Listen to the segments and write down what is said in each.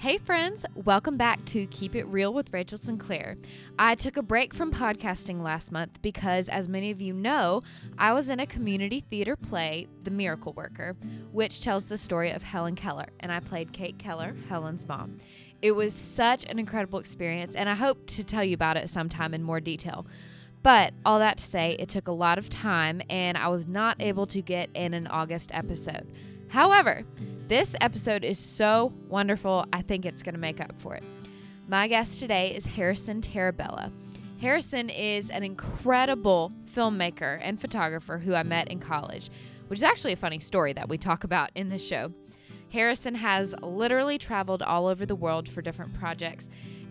Hey, friends, welcome back to Keep It Real with Rachel Sinclair. I took a break from podcasting last month because, as many of you know, I was in a community theater play, The Miracle Worker, which tells the story of Helen Keller, and I played Kate Keller, Helen's mom. It was such an incredible experience, and I hope to tell you about it sometime in more detail. But all that to say, it took a lot of time, and I was not able to get in an August episode. However, this episode is so wonderful, I think it's going to make up for it. My guest today is Harrison Tarabella. Harrison is an incredible filmmaker and photographer who I met in college, which is actually a funny story that we talk about in this show. Harrison has literally traveled all over the world for different projects,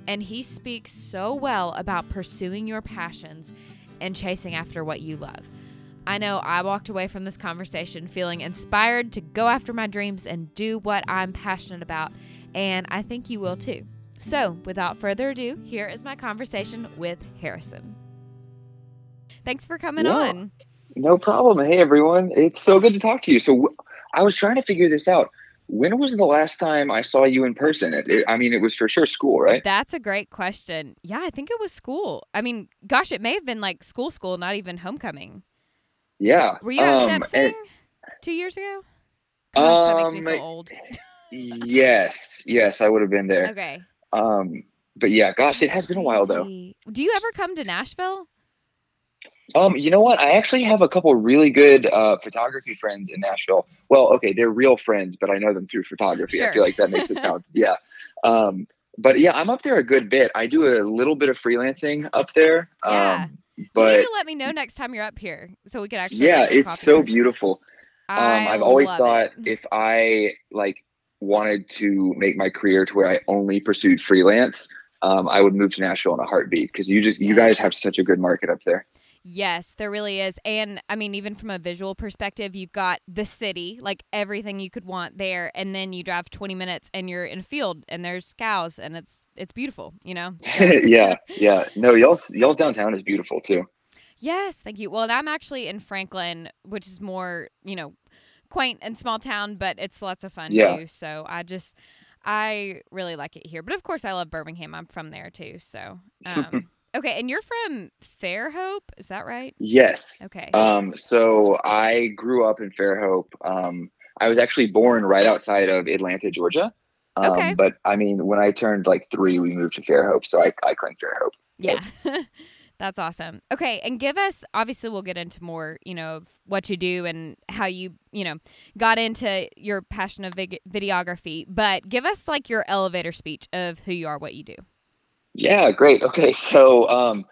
and he speaks so well about pursuing your passions and chasing after what you love. I know I walked away from this conversation feeling inspired to go after my dreams and do what I'm passionate about, and I think you will too. So, without further ado, here is my conversation with Harrison. Thanks for coming Yeah. on. No problem. Hey, everyone. It's so good to talk to you. So, w- I was trying to figure this out. When was the last time I saw you in person? It, it- I mean, it was for sure school, right? That's a great question. Yeah, I think it was school. I mean, gosh, it may have been like school, school, not even homecoming. Yeah. Were you at Um, Step and- two years ago? Gosh, that makes me Um, feel old. yes. Yes, I would have been there. Okay. Um, but yeah, gosh, it has been a while though. Do you ever come to Nashville? Um, you know what? I actually have a couple really good uh, photography friends in Nashville. Well, okay, they're real friends, but I know them through photography. Sure. I feel like that makes it sound yeah. Um, but yeah, I'm up there a good bit. I do a little bit of freelancing up there. Yeah. Um, you need to let me know next time you're up here so we can actually. yeah, it's so beautiful. Um, I I've always thought it. if I like wanted to make my career to where I only pursued freelance, um, I would move to Nashville in a heartbeat because you just you guys have such a good market up there. Yes, there really is. And I mean, even from a visual perspective, you've got the city, like everything you could want there, and then you drive 20 minutes and you're in a field and there's cows and it's it's beautiful, you know? Yeah, yeah. No, y'all's y'all's downtown is beautiful too. Yes, thank you. Well, and I'm actually in Franklin, which is more, you know, quaint and small town, but it's lots of fun Yeah. too. So I just I really like it here. But of course I love Birmingham. I'm from there too. So um Okay, and you're from Fairhope, is that right? Yes. Okay. Um, so I grew up in Fairhope. Um, I was actually born right outside of Atlanta, Georgia. Um, Okay. But I mean, when I turned like three, we moved to Fairhope, so I I claim Fairhope. Yeah. That's awesome. Okay, and give us obviously we'll get into more, you know, of what you do and how you, you know, got into your passion of vid- videography, but give us like your elevator speech of who you are, what you do. Yeah, great. Okay, so um,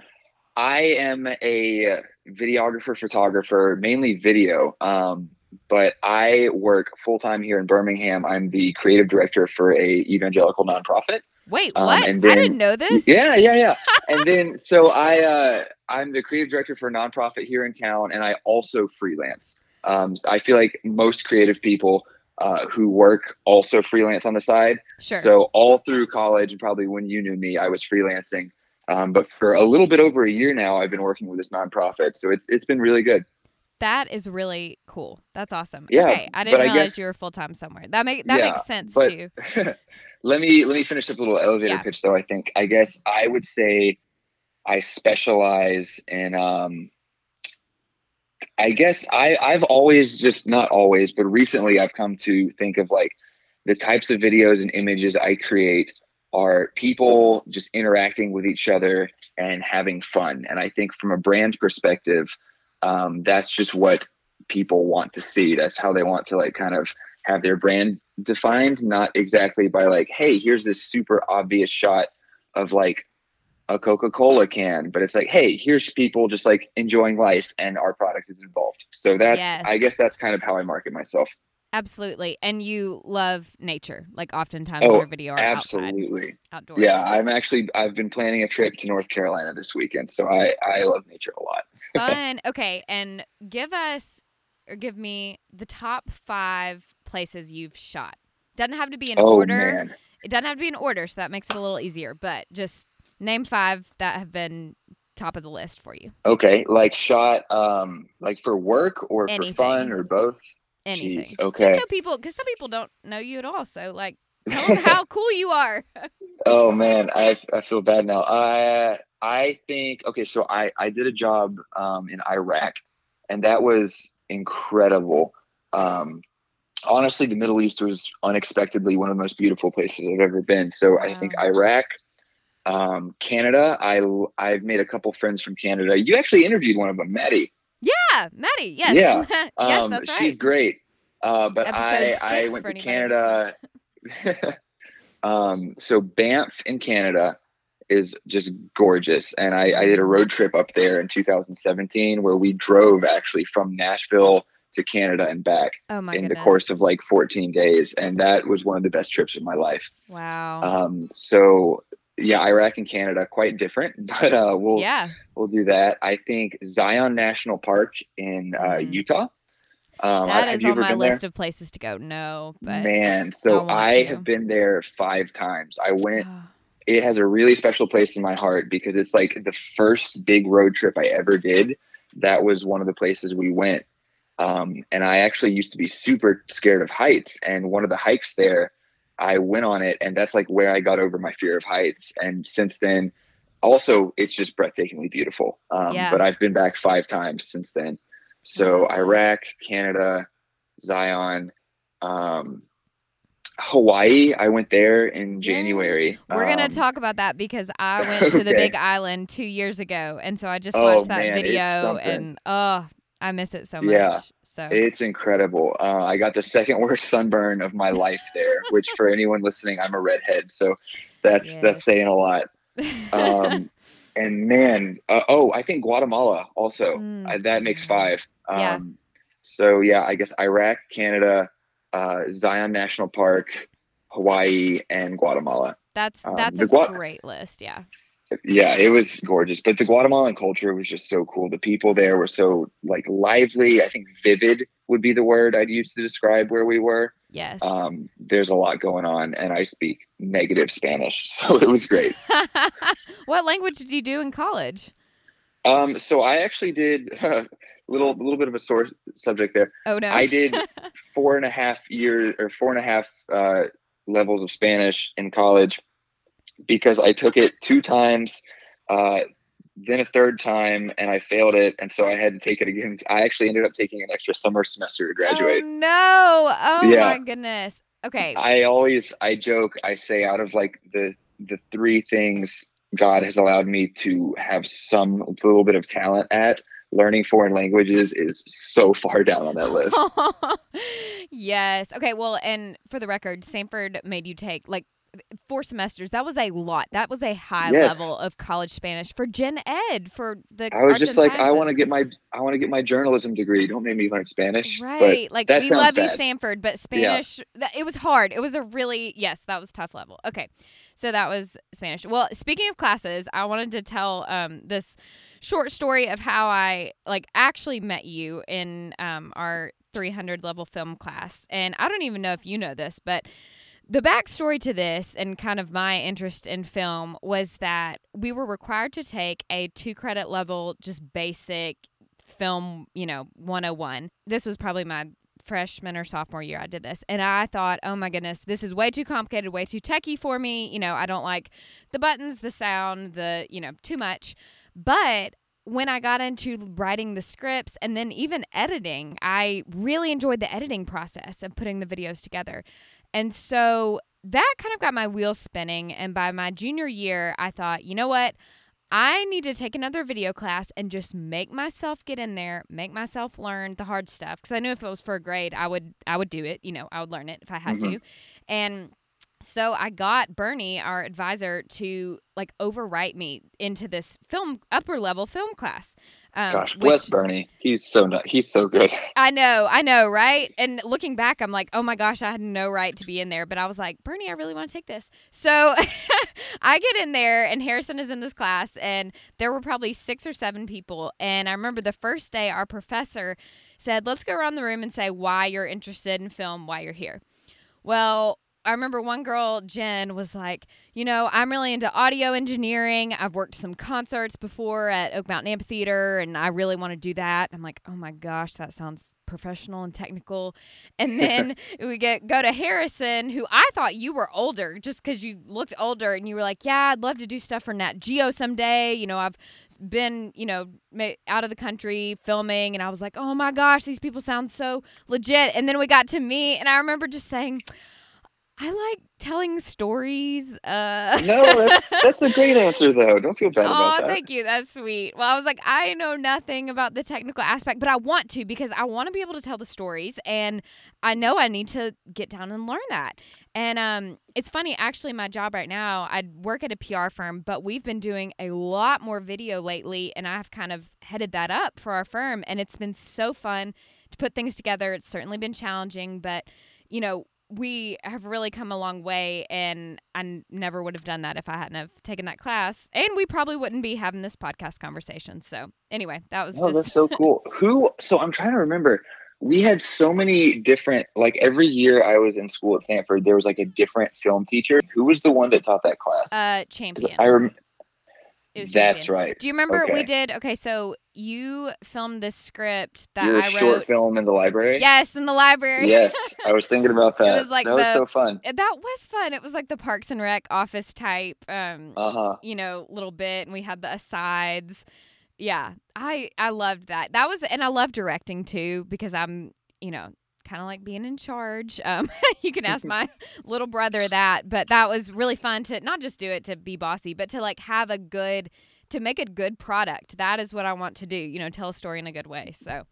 I am a videographer, photographer, mainly video. Um, but I work full time here in Birmingham. I'm the creative director for a evangelical nonprofit. Wait, Um, what? I didn't know this. Yeah, yeah, yeah. and then so I uh, I'm the creative director for a nonprofit here in town, and I also freelance. Um, so I feel like most creative people uh, who work also freelance on the side. Sure. So all through college and probably when you knew me, I was freelancing. Um, but for a little bit over a year now, I've been working with this nonprofit. So it's it's been really good. that is really cool. That's awesome. Yeah, okay, I didn't but I realize guess- you were full time somewhere. That make that Yeah, makes sense but- too. let me let me finish up a little elevator Yeah. pitch though. I think I guess I would say I specialize in um I guess I I've always just not always, but recently I've come to think of like the types of videos and images I create are people just interacting with each other and having fun. And I think from a brand perspective, um, that's just what people want to see. That's how they want to like kind of have their brand defined, not exactly by like, hey, here's this super obvious shot of like a Coca-Cola can, but it's like, hey, here's people just like enjoying life and our product is involved. So that's I guess that's kind of how I market myself. Absolutely. And you love nature. Like oftentimes Oh, your video are outside, Absolutely. outdoors. Yeah, I'm actually I've been planning a trip to North Carolina this weekend, so I I love nature a lot. Fun. Okay, and give us or give me the top five places you've shot. Doesn't have to be in oh order. man. It doesn't have to be in order, so that makes it a little easier. But just name five that have been top of the list for you. Okay, like shot um like for work or for fun or both. Anything. Jeez, okay. Just so people, because some people don't know you at all. So like, Tell them how cool you are. oh man, I, I feel bad now. I I think okay, so I I did a job um, in Iraq, and that was incredible. Um, honestly, the Middle East was unexpectedly one of the most beautiful places I've ever been. So wow. I think Iraq, um, Canada. I I've made a couple friends from Canada. You actually interviewed one of them, Maddie. Yeah, Maddie. Yes. Yeah. yes, um, that's right. She's great. Uh, but I I went to Canada. um, so Banff in Canada is just gorgeous, and I, I did a road trip up there in 2017 where we drove actually from Nashville to Canada and back oh in goodness. the course of like 14 days, and that was one of the best trips of my life. Wow. Um, so yeah, Iraq and Canada quite different, but uh, we'll yeah we'll do that. I think Zion National Park in uh, mm. Utah. Um, that is on my list there? of places to go. No, but man, so I, I have been there five times. I went. it has a really special place in my heart because it's like the first big road trip I ever did. That was one of the places we went. Um, and I actually used to be super scared of heights. And one of the hikes there, I went on it, and that's like where I got over my fear of heights. And since then, also, it's just breathtakingly beautiful. Um, yeah. But I've been back five times since then. So Iraq, Canada, Zion, um, Hawaii. I went there in January. Yes. We're um, gonna talk about that because I went to okay. the Big Island two years ago, and so I just watched oh, that man, video, and oh, I miss it so much. Yeah, so it's incredible. Uh, I got the second worst sunburn of my life there, which for anyone listening, I'm a redhead, so that's yes. that's saying a lot. Um, and man, uh, oh, I think Guatemala also. Mm. Uh, that makes five. Um, yeah. So yeah, I guess Iraq, Canada, uh, Zion National Park, Hawaii, and Guatemala. That's um, that's um, a Gua- great list. Yeah yeah, it was gorgeous. But the Guatemalan culture was just so cool. The people there were so like lively. I think vivid would be the word I'd use to describe where we were. Yes. Um, there's a lot going on, and I speak negative Spanish, so it was great. what language did you do in college? Um, so I actually did a little, a little bit of a sore subject there. Oh no! I did four and a half years or four and a half uh, levels of Spanish in college because I took it two times, uh, then a third time, and I failed it, and so I had to take it again. I actually ended up taking an extra summer semester to graduate. Oh, no! Oh yeah. my goodness. Okay. I always I joke I say out of like the the three things God has allowed me to have some little bit of talent at learning foreign languages is so far down on that list. yes. Okay. Well, and for the record, Samford made you take like four semesters. That was a lot. That was a high yes. level of college Spanish for Gen Ed for the. I was just like, sciences. I want to get my, I want to get my journalism degree. Don't make me learn Spanish. Right. Like we love bad. you, Samford, but Spanish. Yeah. it was hard. It was a really yes, that was tough level. Okay, so that was Spanish. Well, speaking of classes, I wanted to tell um this short story of how I like actually met you in um our 300 level film class, and I don't even know if you know this, but the backstory to this and kind of my interest in film was that we were required to take a two credit level, just basic film, you know, 101. This was probably my freshman or sophomore year I did this. And I thought, oh my goodness, this is way too complicated, way too techy for me. You know, I don't like the buttons, the sound, the, you know, too much. But when I got into writing the scripts and then even editing, I really enjoyed the editing process of putting the videos together. And so that kind of got my wheels spinning. And by my junior year, I thought, you know what? I need to take another video class and just make myself get in there, make myself learn the hard stuff. Because I knew if it was for a grade, I would I would do it. You know, I would learn it if I had mm-hmm. to. And so I got Bernie, our advisor, to like overwrite me into this film upper level film class. Um, Gosh, bless which, Bernie. He's so not, he's so good. I know, I know, right? And looking back, I'm like, oh my gosh, I had no right to be in there. But I was like, Bernie, I really want to take this. So I get in there, and Harrison is in this class, and there were probably six or seven people. And I remember the first day, our professor said, let's go around the room and say why you're interested in film, why you're here. Well, I remember one girl, Jen, was like, you know, I'm really into audio engineering. I've worked some concerts before at Oak Mountain Amphitheater, and I really want to do that. I'm like, oh my gosh, that sounds professional and technical. And then we get go to Harrison, who I thought you were older just because you looked older, and you were like, yeah, I'd love to do stuff for Nat Geo someday. You know, I've been, you know, out of the country filming, and I was like, oh my gosh, these people sound so legit. And then we got to me, and I remember just saying, I like telling stories. Uh No, that's that's a great answer though. Don't feel bad oh, about that. thank you. That's sweet. Well, I was like, I know nothing about the technical aspect, but I want to because I want to be able to tell the stories and I know I need to get down and learn that. And um it's funny actually my job right now, I work at a PR firm, but we've been doing a lot more video lately and I've kind of headed that up for our firm and it's been so fun to put things together. It's certainly been challenging, but you know, we have really come a long way and I never would have done that if I hadn't have taken that class and we probably wouldn't be having this podcast conversation. So anyway, that was Oh, just that's so cool. Who so I'm trying to remember. We had so many different like every year I was in school at Samford, there was like a different film teacher. Who was the one that taught that class? uh champion. I rem- It was that's Champion. right. Do you remember we did okay, so you filmed this script that Your I short wrote film in the library? Yes, in the library. Yes, I was thinking about that. It was like that was so fun. that was fun. It was like the Parks and Rec office type um Uh huh. you know, little bit and we had the asides. Yeah. I I loved that. That was and I love directing too because I'm, you know, kind of like being in charge. Um you can ask my little brother that, but that was really fun to not just do it to be bossy, but to like have a good to make a good product. That is what I want to do, you know, tell a story in a good way. So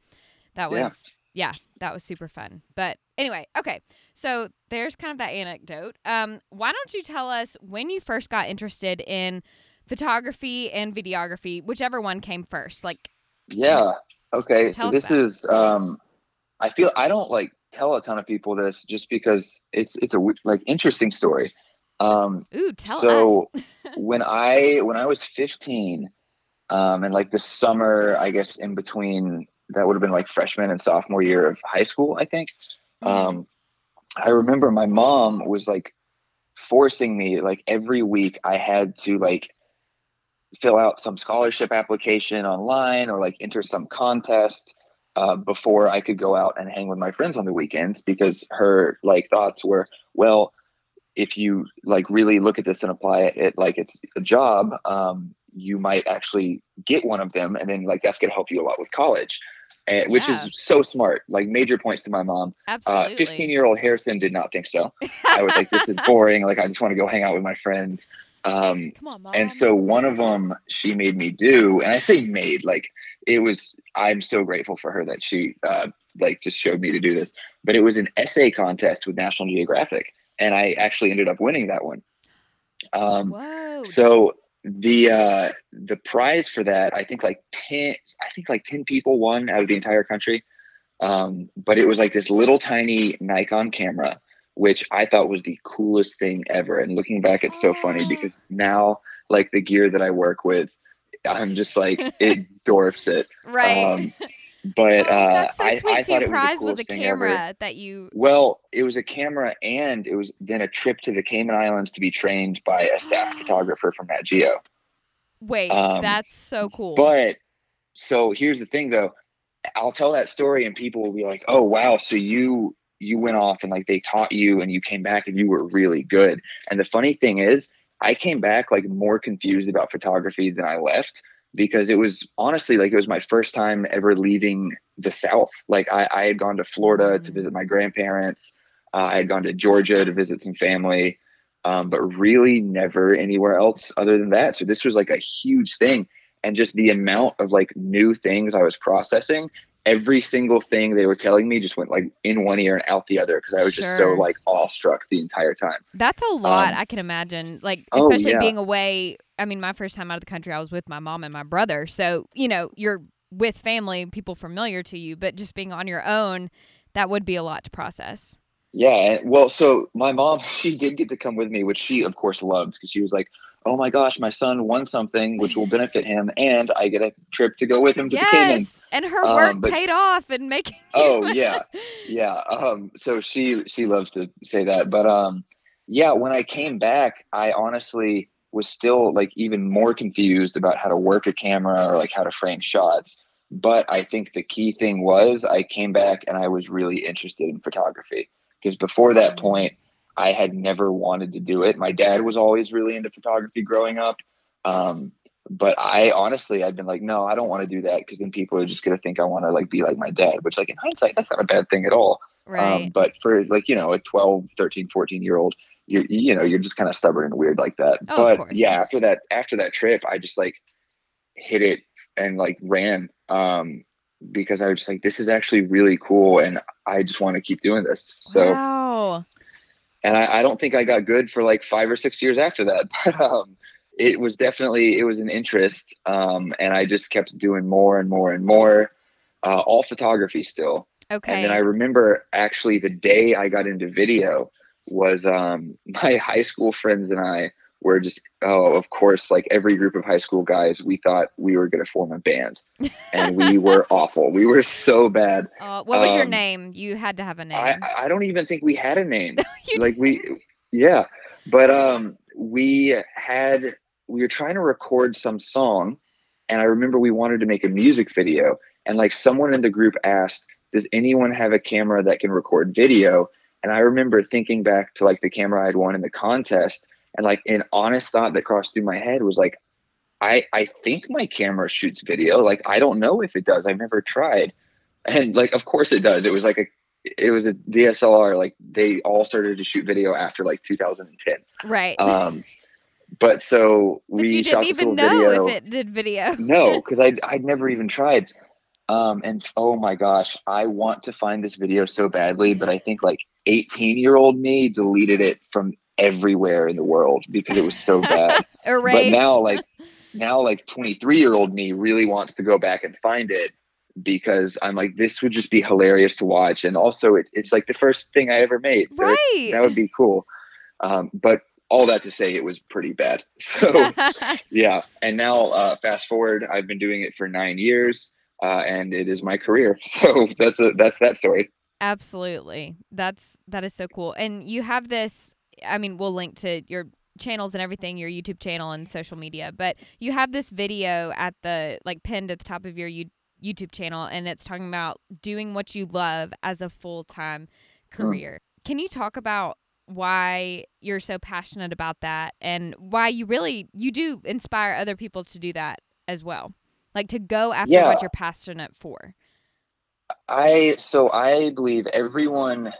that was yeah, that was super fun. But anyway, okay. So there's kind of that anecdote. Um, why don't you tell us when you first got interested in photography and videography, whichever one came first? Like, Yeah. Okay. So this that. is um I feel I don't like tell a ton of people this just because it's it's a like interesting story. Um ooh, tell so us. when I when I was 15 um and like the summer I guess in between that would have been like freshman and sophomore year of high school I think. Mhm. Um I remember my mom was like forcing me like every week I had to like fill out some scholarship application online or like enter some contest uh, before I could go out and hang with my friends on the weekends because her like thoughts were, well, if you like really look at this and apply it like it's a job, um, you might actually get one of them, and then like that's gonna help you a lot with college, and, which Yeah. is so smart. Like major points to my mom. Absolutely. Uh, 15 year old Harrison did not think so. I was like, this is boring. Like I just want to go hang out with my friends. Um, Come on, mom. and so one of them she made me do, and I say made, like it was. I'm so grateful for her that she uh, like just showed me to do this. But it was an essay contest with National Geographic, and I actually ended up winning that one. Um, Whoa. so the uh, the prize for that, I think like ten, I think like ten people won out of the entire country. Um, but it was like this little tiny Nikon camera, which I thought was the coolest thing ever. And looking back, it's so funny because now, like the gear that I work with, I'm just like it dwarfs it. right. Um, but oh, uh, that's so I, sweet. I so your thought was was a thing ever. camera that you. Well, it was a camera, and it was then a trip to the Cayman Islands to be trained by a staff photographer from Nat Geo. Wait, um, that's so cool. But so here's the thing, though. I'll tell that story, and people will be like, "Oh, wow! So you you went off and like they taught you, and you came back, and you were really good." And the funny thing is, I came back like more confused about photography than I left because it was honestly like it was my first time ever leaving the South. Like I, I had gone to Florida to Mm. visit my grandparents. Uh, I had gone to Georgia to visit some family, um, but really never anywhere else other than that. So this was like a huge thing, and just the amount of like new things I was processing. Every single thing they were telling me just went like in one ear and out the other because I was just so like awestruck the entire time. That's a lot, Um, I can imagine. Like, oh, especially yeah. being away. I mean, my first time out of the country, I was with my mom and my brother. So, you know, you're with family, people familiar to you, but just being on your own, that would be a lot to process. Yeah, well, so my mom, she did get to come with me, which she of course loved because she was like, "Oh my gosh, my son won something which will benefit him, and I get a trip to go with him to the Caymans." Yes. And her Um, work but- paid off and making Oh yeah, yeah. Um, so she she loves to say that, but um, yeah, when I came back, I honestly was still like even more confused about how to work a camera or like how to frame shots. But I think the key thing was I came back and I was really interested in photography because before that point, I had never wanted to do it. My dad was always really into photography growing up. Um, but I honestly, I've been like, no, I don't want to do that because then people are just going to think I want to like be like my dad, which like in hindsight, that's not a bad thing at all. Um. Um, but for like, you know, a 12, 13, 14 year old, you you know, you're just kind of stubborn and weird like that. Oh, but yeah, after that, after that trip, I just like hit it and like ran. Um, because I was just like, this is actually really cool. And I just want to keep doing this. So, wow. And I, I don't think I got good for like five or six years after that. But, um, it was definitely, it was an interest. Um, and I just kept doing more and more and more, uh, all photography still. Okay. And then I remember actually the day I got into video was um, my high school friends and I were just oh of course like every group of high school guys we thought we were going to form a band. And we were awful. We were so bad. Uh, what was um, your name? You had to have a name. I, I don't even think we had a name. Like we yeah. But um we had we were trying to record some song and i remember we wanted to make a music video. And like someone in the group asked does anyone have a camera that can record video? And I remember thinking back to like the camera I'd won in the contest, and like an honest thought that crossed through my head was like, I I think my camera shoots video. Like I don't know if it does. I've never tried, and like of course it does. It was like a it was a DSLR. Like they all started to shoot video after like 2010. Right. Um, but so we but you didn't even know video. if it did video. no, because I I'd never even tried. Um, and oh my gosh, I want to find this video so badly, but I think like 18 year old me deleted it from everywhere in the world because it was so bad. but now, like, now, like 23 year old me really wants to go back and find it because I'm like, this would just be hilarious to watch. And also, it, it's like the first thing I ever made. So right. it, that would be cool. Um, but all that to say, it was pretty bad. So, yeah. And now, uh, fast forward, I've been doing it for nine years uh, and it is my career. So that's a, that's that story. Absolutely, that's that is so cool. And you have this. I mean, we'll link to your channels and everything, your YouTube channel and social media. But you have this video at the like pinned at the top of your YouTube channel, and it's talking about doing what you love as a full time hmm. career. Mm. Can you talk about why you're so passionate about that and why you really you do inspire other people to do that as well? Like to go after yeah. what you're passionate for. I so I believe everyone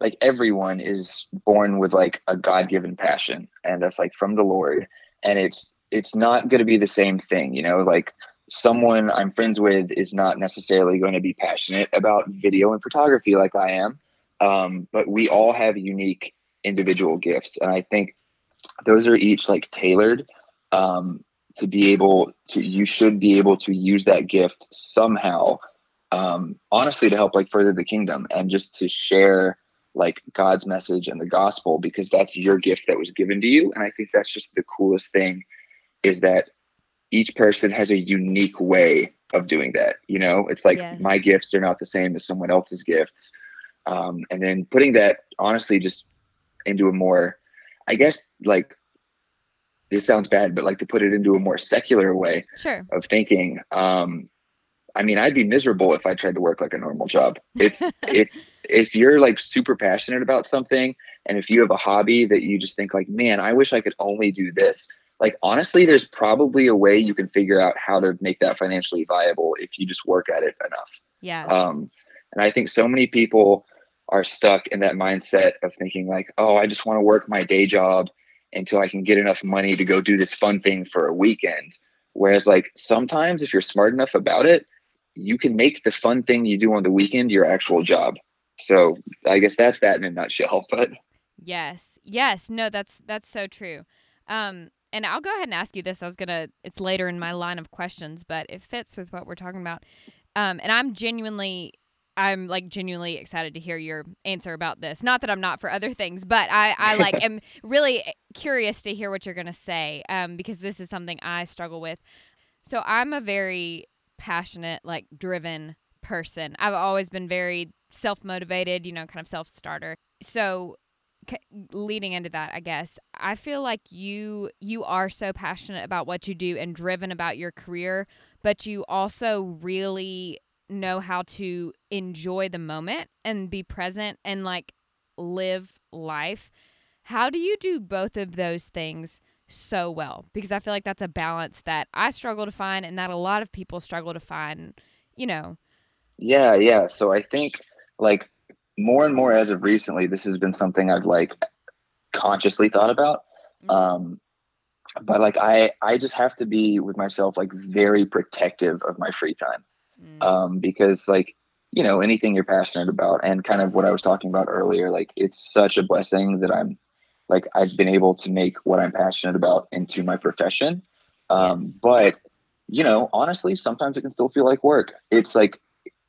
like everyone is born with like a god-given passion and that's like from the Lord and it's it's not going to be the same thing, you know, like someone I'm friends with is not necessarily going to be passionate about video and photography like I am. Um, but we all have unique individual gifts and I think those are each like tailored um, to be able to you should be able to use that gift somehow um, honestly to help like further the kingdom and just to share like god's message and the gospel because that's your gift that was given to you and i think that's just the coolest thing is that each person has a unique way of doing that you know it's like yes. my gifts are not the same as someone else's gifts um, and then putting that honestly just into a more i guess like this sounds bad, but like to put it into a more secular way sure. of thinking. Um, I mean, I'd be miserable if I tried to work like a normal job. It's if if you're like super passionate about something, and if you have a hobby that you just think like, man, I wish I could only do this. Like honestly, there's probably a way you can figure out how to make that financially viable if you just work at it enough. Yeah. Um, and I think so many people are stuck in that mindset of thinking like, oh, I just want to work my day job until I can get enough money to go do this fun thing for a weekend. Whereas, like, sometimes if you're smart enough about it, you can make the fun thing you do on the weekend your actual job. So I guess that's that in a nutshell. But yes, yes, no, that's that's so true. Um, and I'll go ahead and ask you this. I was gonna. It's later in my line of questions, but it fits with what we're talking about. Um, and I'm genuinely I'm like genuinely excited to hear your answer about this. Not that I'm not for other things, but I, I like am really curious to hear what you're gonna say um, because this is something I struggle with. So I'm a very passionate, like driven person. I've always been very self motivated, you know, kind of self starter. So c- leading into that, I guess I feel like you you are so passionate about what you do and driven about your career, but you also really know how to enjoy the moment and be present and like live life. How do you do both of those things so well? Because I feel like that's a balance that I struggle to find and that a lot of people struggle to find, you know. Yeah, yeah. So I think like more and more as of recently, this has been something I've like consciously thought about. Mm-hmm. Um, but like I, I just have to be with myself like very protective of my free time, Mm. um, because like you know anything you're passionate about and kind of what I was talking about earlier, like it's such a blessing that I'm like I've been able to make what I'm passionate about into my profession. Um, Yes. But you know, honestly, sometimes it can still feel like work. It's like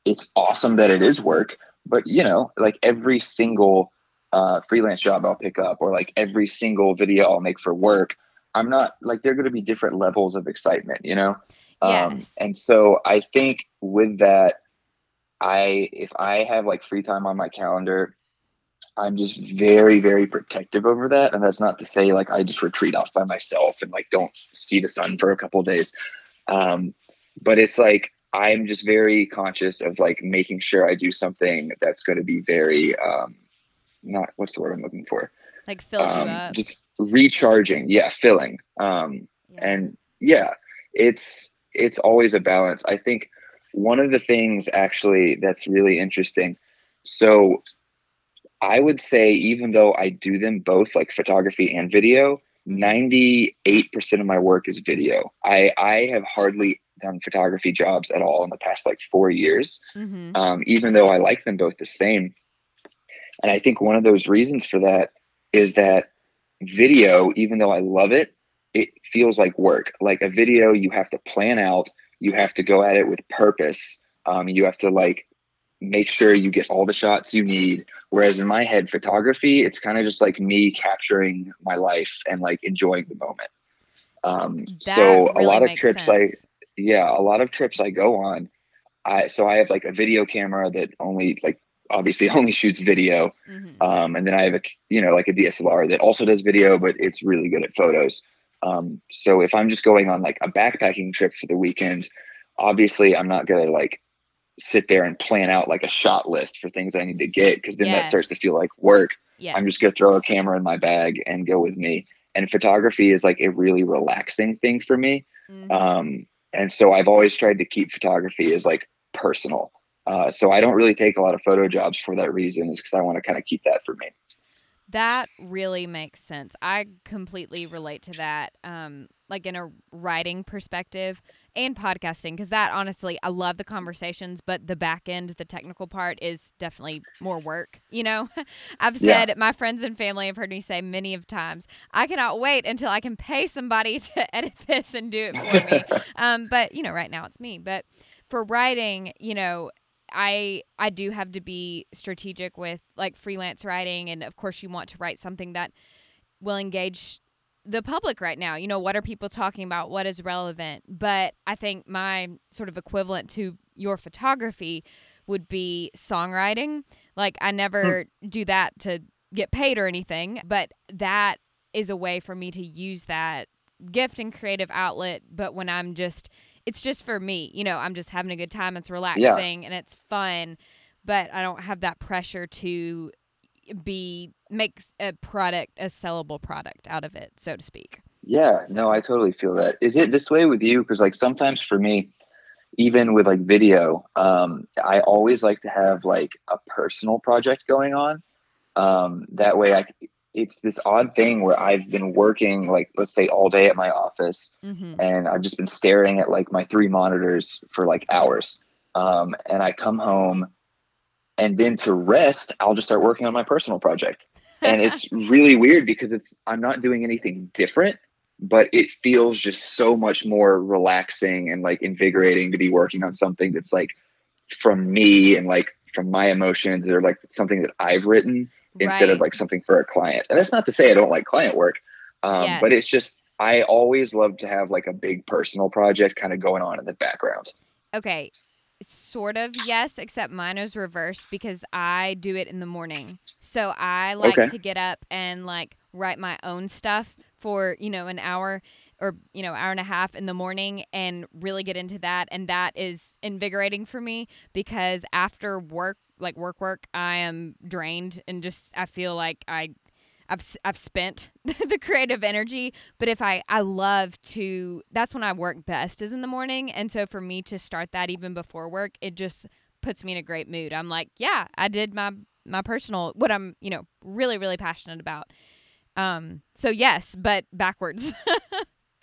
it's awesome that it is work, but you know, like every single uh, freelance job I'll pick up, or like every single video I'll make for work, I'm not like they're going to be different levels of excitement, you know. Um, Yes. and so I think with that, I if I have like free time on my calendar, I'm just very very protective over that, and that's not to say like I just retreat off by myself and like don't see the sun for a couple days. Um, but it's like I'm just very conscious of like making sure I do something that's going to be very um, not what's the word I'm looking for like fills um, you up. just recharging yeah filling um, Yeah. and yeah it's it's always a balance i think one of the things actually that's really interesting so i would say even though i do them both like photography and video Mhm. 98% of my work is video i i have hardly done photography jobs at all in the past like four years mm-hmm. um, even though I like them both the same. And I think one of those reasons for that is that video, even though I love it, it feels like work. Like a video, you have to plan out, you have to go at it with purpose. Um, you have to like make sure you get all the shots you need. Whereas in my head, photography, it's kind of just like me capturing my life and like enjoying the moment. Um, so a lot of trips I sense. Yeah, a lot of trips I go on, I so I have like a video camera that only like obviously only shoots video, Mhm. um, and then I have a you know like a DSLR that also does video, but it's really good at photos. Um, so if I'm just going on like a backpacking trip for the weekend, obviously I'm not gonna like sit there and plan out like a shot list for things I need to get because then that starts to feel like work. yes. I'm just gonna throw a camera in my bag and go with me. And photography is like a really relaxing thing for me. Mhm. Um, and so I've always tried to keep photography as like personal. Uh, so I don't really take a lot of photo jobs for that reason, is because I want to kind of keep that for me. That really makes sense. I completely relate to that. Um, like in a writing perspective and podcasting, because that honestly, I love the conversations, but the back end, the technical part is definitely more work. You know, I've Yeah. said my friends and family have heard me say many of times, I cannot wait until I can pay somebody to edit this and do it for me. um, but you know, right now it's me. But for writing, you know, I I do have to be strategic with like freelance writing and of course you want to write something that will engage the public right now. You know, what are people talking about? What is relevant? But I think my sort of equivalent to your photography would be songwriting. Like I never do that to get paid or anything, but that is a way for me to use that gift and creative outlet, but when I'm just it's just for me. You know, I'm just having a good time. It's relaxing and it's fun, but I don't have that pressure to be makes a product a sellable product out of it, so to speak. Yeah, no, I totally feel that. Is it this way with you? Because like sometimes for me, even with like video, um, I always like to have like a personal project going on. Um, that way, I it's this odd thing where I've been working like let's say all day at my office, Mm-hmm. and I've just been staring at like my three monitors for like hours. Um, and I come home, and then to rest, I'll just start working on my personal project. And it's really weird because it's I'm not doing anything different, but it feels just so much more relaxing and like invigorating to be working on something that's like from me and like from my emotions or like something that I've written instead of like something for a client. And that's not to say I don't like client work, um, but it's just I always love to have like a big personal project kind of going on in the background. okay sort of yes, except mine is reversed because I do it in the morning. So I like Okay. to get up and like write my own stuff for, you know, an hour or, you know, hour and a half in the morning and really get into that and that is invigorating for me because after work, like work work, I am drained and just I feel like I I've I've spent the creative energy, but if I I love to that's when I work best is in the morning, and so for me to start that even before work, it just puts me in a great mood. I'm like, yeah, I did my my personal what I'm, you know, really really passionate about. Um so yes, but backwards.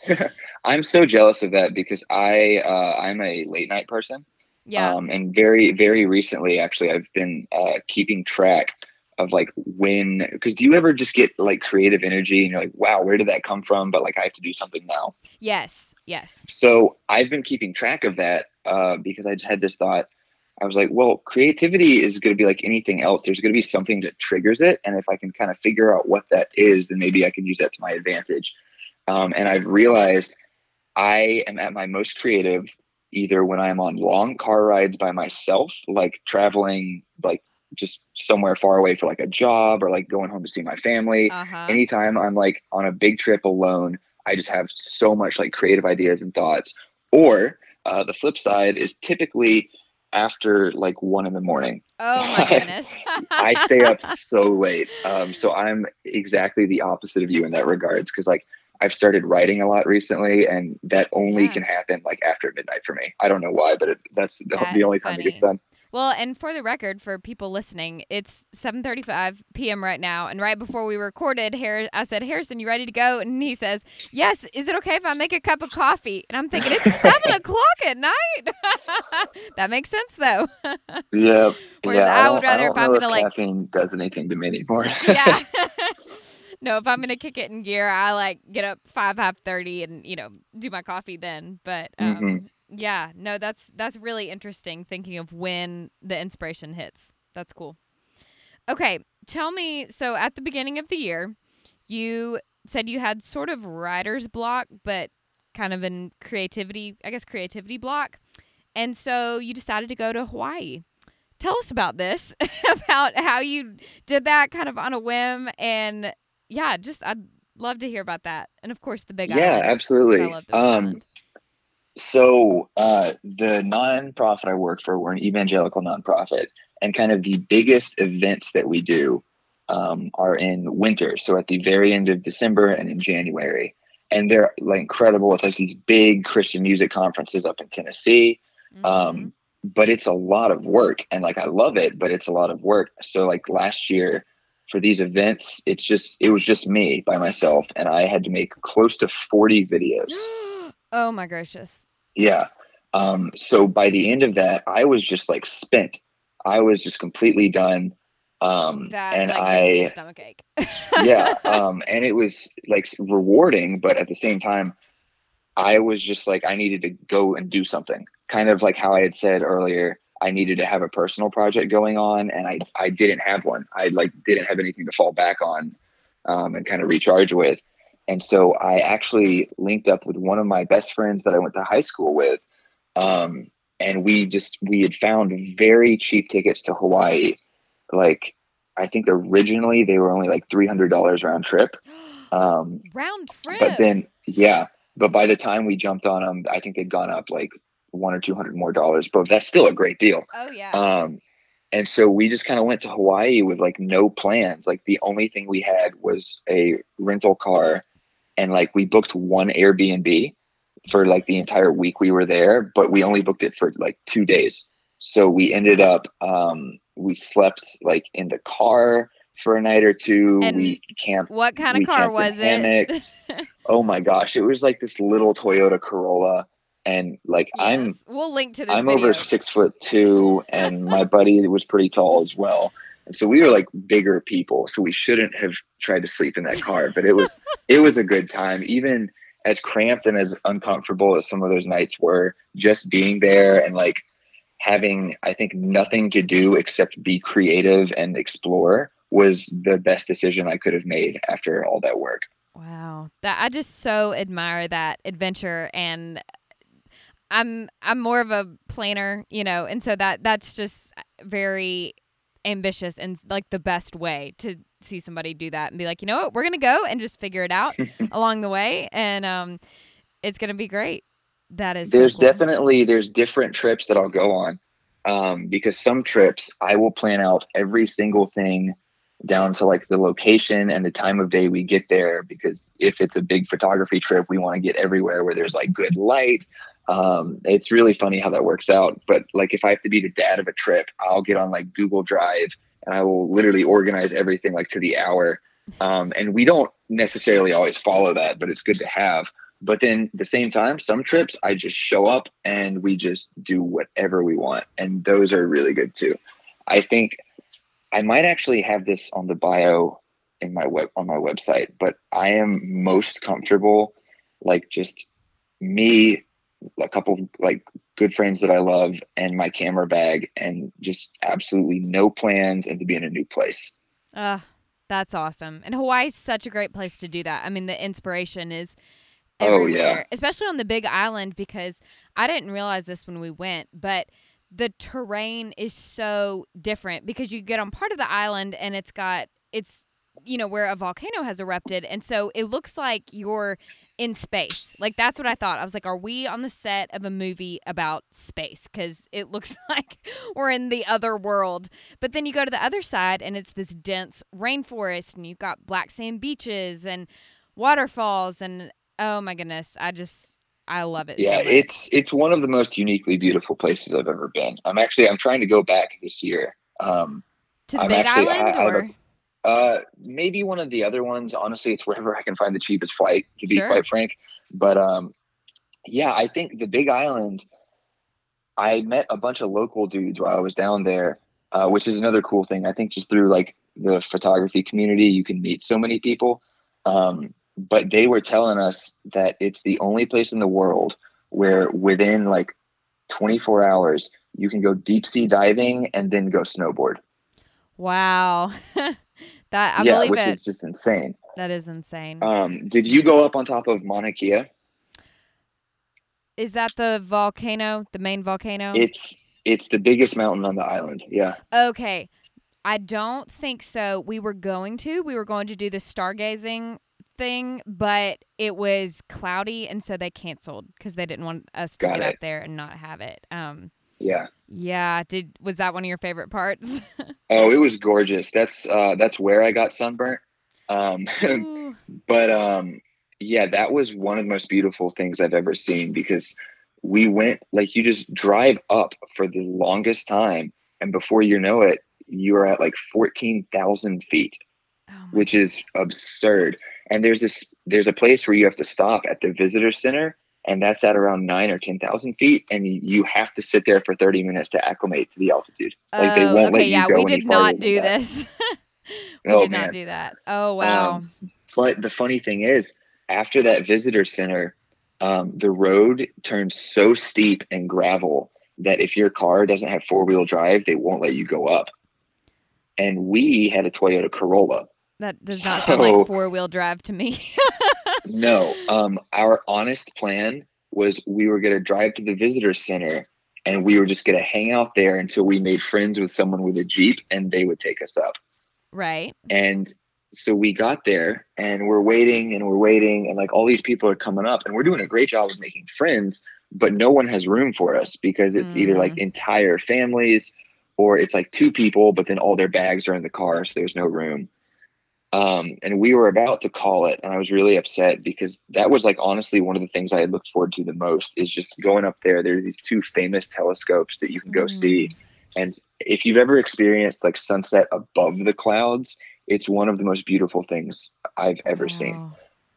I'm so jealous of that because I uh, I'm a late night person. yeah. Um, and very, very recently, actually, I've been uh, keeping track of like when, because do you ever just get like creative energy and you're like, wow, where did that come from? But like, I have to do something now. yes. Yes. So I've been keeping track of that uh, because I just had this thought. I was like, well, creativity is going to be like anything else. There's going to be something that triggers it. And if I can kind of figure out what that is, then maybe I can use that to my advantage. Um, and I've realized I am at my most creative either when I'm on long car rides by myself, like traveling, like just somewhere far away for like a job or like going home to see my family. Uh-huh. Anytime I'm like on a big trip alone, I just have so much like creative ideas and thoughts. Or uh, the flip side is typically after like one in the morning. oh my goodness. I stay up so late. Um, so I'm exactly the opposite of you in that regards because like I've started writing a lot recently, and that only Yeah. can happen like after midnight for me. I don't know why, but it, that's the, That the only time it gets done. Well, and for the record, for people listening, it's 7:35 p.m. right now, and right before we recorded, Har- I said, "Harrison, you ready to go?" And he says, "Yes." Is it okay if I make a cup of coffee? And I'm thinking it's seven o'clock at night. that makes sense, though. Yeah, Whereas yeah. I don't- would rather don't if I'm gonna, like- caffeine does anything to me anymore. yeah. no, if I'm gonna kick it in gear, I like get up five five thirty and you know do my coffee then. But um, Mhm. Yeah, no, that's that's really interesting. Thinking of when the inspiration hits. That's cool. Okay, tell me. So at the beginning of the year, you said you had sort of writer's block, but kind of in creativity, I guess creativity block. And so you decided to go to Hawaii. Tell us about this, about how you did that kind of on a whim. And yeah, just I'd love to hear about that. And of course, the Big yeah, Island. absolutely. I love the Um, Island. So uh, the nonprofit I work for, we're an evangelical nonprofit, and kind of the biggest events that we do um, are in winter. So at the very end of December and in January, and they're like incredible. It's like these big Christian music conferences up in Tennessee. Mhm. Um, but it's a lot of work, and like I love it, but it's a lot of work. So like last year. For these events, it's just it was just me by myself, and I had to make close to forty videos. oh my gracious. Yeah. Um, so by the end of that, I was just like spent. I was just completely done. Um, That and like me stomach ache. yeah. Um, and it was like rewarding, but at the same time, I was just like, I needed to go and do something. Kind of like how I had said earlier, I needed to have a personal project going on, and I I didn't have one. I like didn't have anything to fall back on, um, and kind of recharge with. And so I actually linked up with one of my best friends that I went to high school with, um, and we just we had found very cheap tickets to Hawaii. Like I think originally they were only like three hundred dollars round trip. Um, Round trip. but then yeah but by the time we jumped on them i think they'd gone up like one or two hundred more dollars but that's still a great deal oh yeah. um and so we just kind of went to hawaii with like no plans like the only thing we had was a rental car and like we booked one airbnb for like the entire week we were there but we only booked it for like two days so we ended up um we slept like in the car for a night or two And we camped what kind of car was it? oh my gosh it was like this little toyota corolla and like i'm we'll link to this I'm video. over six foot two, and my buddy was pretty tall as well. And so we were like bigger people, so we shouldn't have tried to sleep in that car. But it was it was a good time, even as cramped and as uncomfortable as some of those nights were. Just being there and like having, I think, nothing to do except be creative and explore was the best decision I could have made after all that work. Wow. That I just so admire that adventure and I'm I'm more of a planner, you know, and so that that's just very ambitious and like the best way to see somebody do that and be like, you know what, we're gonna go and just figure it out along the way, and um, it's gonna be great. That is. There's so cool. definitely there's different trips that I'll go on, um, because some trips I will plan out every single thing down to like the location and the time of day we get there because if it's a big photography trip we want to get everywhere where there's like good light um, it's really funny how that works out but like if i have to be the dad of a trip i'll get on like google drive and i will literally organize everything like to the hour. Um, and we don't necessarily always follow that but it's good to have. But then at the same time some trips i just show up and we just do whatever we want and those are really good too. I think I might actually have this on the bio in my web on my website, but I am most comfortable like just me, a couple like good friends that I love, and my camera bag, and just absolutely no plans, and to be in a new place. Uh, that's awesome. And Hawaii's such a great place to do that. I mean, the inspiration is everywhere, oh, yeah. especially on the big island because I didn't realize this when we went, but the terrain is so different because you get on part of the island and it's got it's you know where a volcano has erupted and so it looks like you're in space like that's what i thought i was like are we on the set of a movie about space because it looks like we're in the other world but then you go to the other side and it's this dense rainforest and you've got black sand beaches and waterfalls and oh my goodness i just I love it. Yeah, so it's it's one of the most uniquely beautiful places I've ever been. I'm actually I'm trying to go back this year. Um, to the I'm Big actually, Island, I, or I a, uh, maybe one of the other ones. Honestly, it's wherever I can find the cheapest flight. To be sure. quite frank, but um, yeah, I think the Big Island. I met a bunch of local dudes while I was down there, uh, which is another cool thing. I think just through like the photography community, you can meet so many people. Um, but they were telling us that it's the only place in the world where within like 24 hours you can go deep sea diving and then go snowboard. Wow. that I yeah, believe which it. is just insane. That is insane. Um, did you go up on top of Mauna Kea? Is that the volcano, the main volcano? It's it's the biggest mountain on the island. Yeah. Okay. I don't think so. We were going to. We were going to do the stargazing thing, but it was cloudy, and so they canceled because they didn't want us to Got get it. up there and not have it. Um, yeah. Yeah. Did was that one of your favorite parts? oh, it was gorgeous. That's uh, that's where I got sunburnt. Um, but um, yeah, that was one of the most beautiful things I've ever seen because we went like you just drive up for the longest time, and before you know it, you are at like fourteen thousand feet, oh which is absurd and there's this there's a place where you have to stop at the visitor center and that's at around nine or ten thousand feet, and you have to sit there for thirty minutes to acclimate to the altitude. Like they won't oh, okay, let you yeah, go we did not do this. we oh, did man. not do that. Oh wow! Um, but the funny thing is, after that visitor center, um, the road turns so steep and gravel that if your car doesn't have four wheel drive, they won't let you go up. And we had a Toyota Corolla, that does not sound like four wheel drive to me. no. Um, our honest plan was we were going to drive to the visitor center and we were just going to hang out there until we made friends with someone with a Jeep and they would take us up. Right. And so we got there and we're waiting and we're waiting and like all these people are coming up and we're doing a great job of making friends, but no one has room for us because it's mm. either like entire families or it's like two people, but then all their bags are in the car, so there's no room. Um, and we were about to call it, and I was really upset because that was like honestly one of the things I had looked forward to the most is just going up there. There are these two famous telescopes that you can go mm. see, and if you've ever experienced like sunset above the clouds, it's one of the most beautiful things I've ever wow. seen.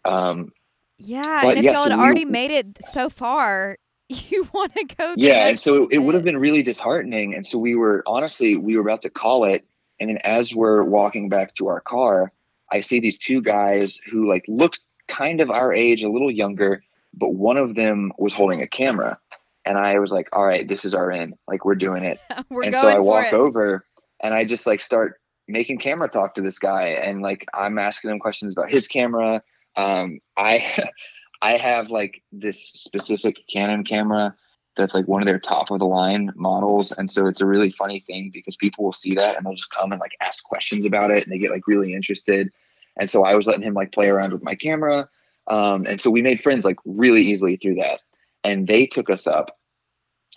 Um, yeah, and if y'all had we, already made it so far, you want to go. Yeah, and so it would have been really disheartening. And so we were honestly we were about to call it, and then as we're walking back to our car I see these two guys who like looked kind of our age, a little younger, but one of them was holding a camera. And I was like, all right, this is our end. Like we're doing it. we're and so I walk it. over and I just like start making camera talk to this guy and like I'm asking him questions about his camera. Um I I have like this specific Canon camera that's like one of their top of the line models. And so it's a really funny thing because people will see that and they'll just come and like ask questions about it and they get like really interested. And so I was letting him like play around with my camera. Um, and so we made friends like really easily through that. And they took us up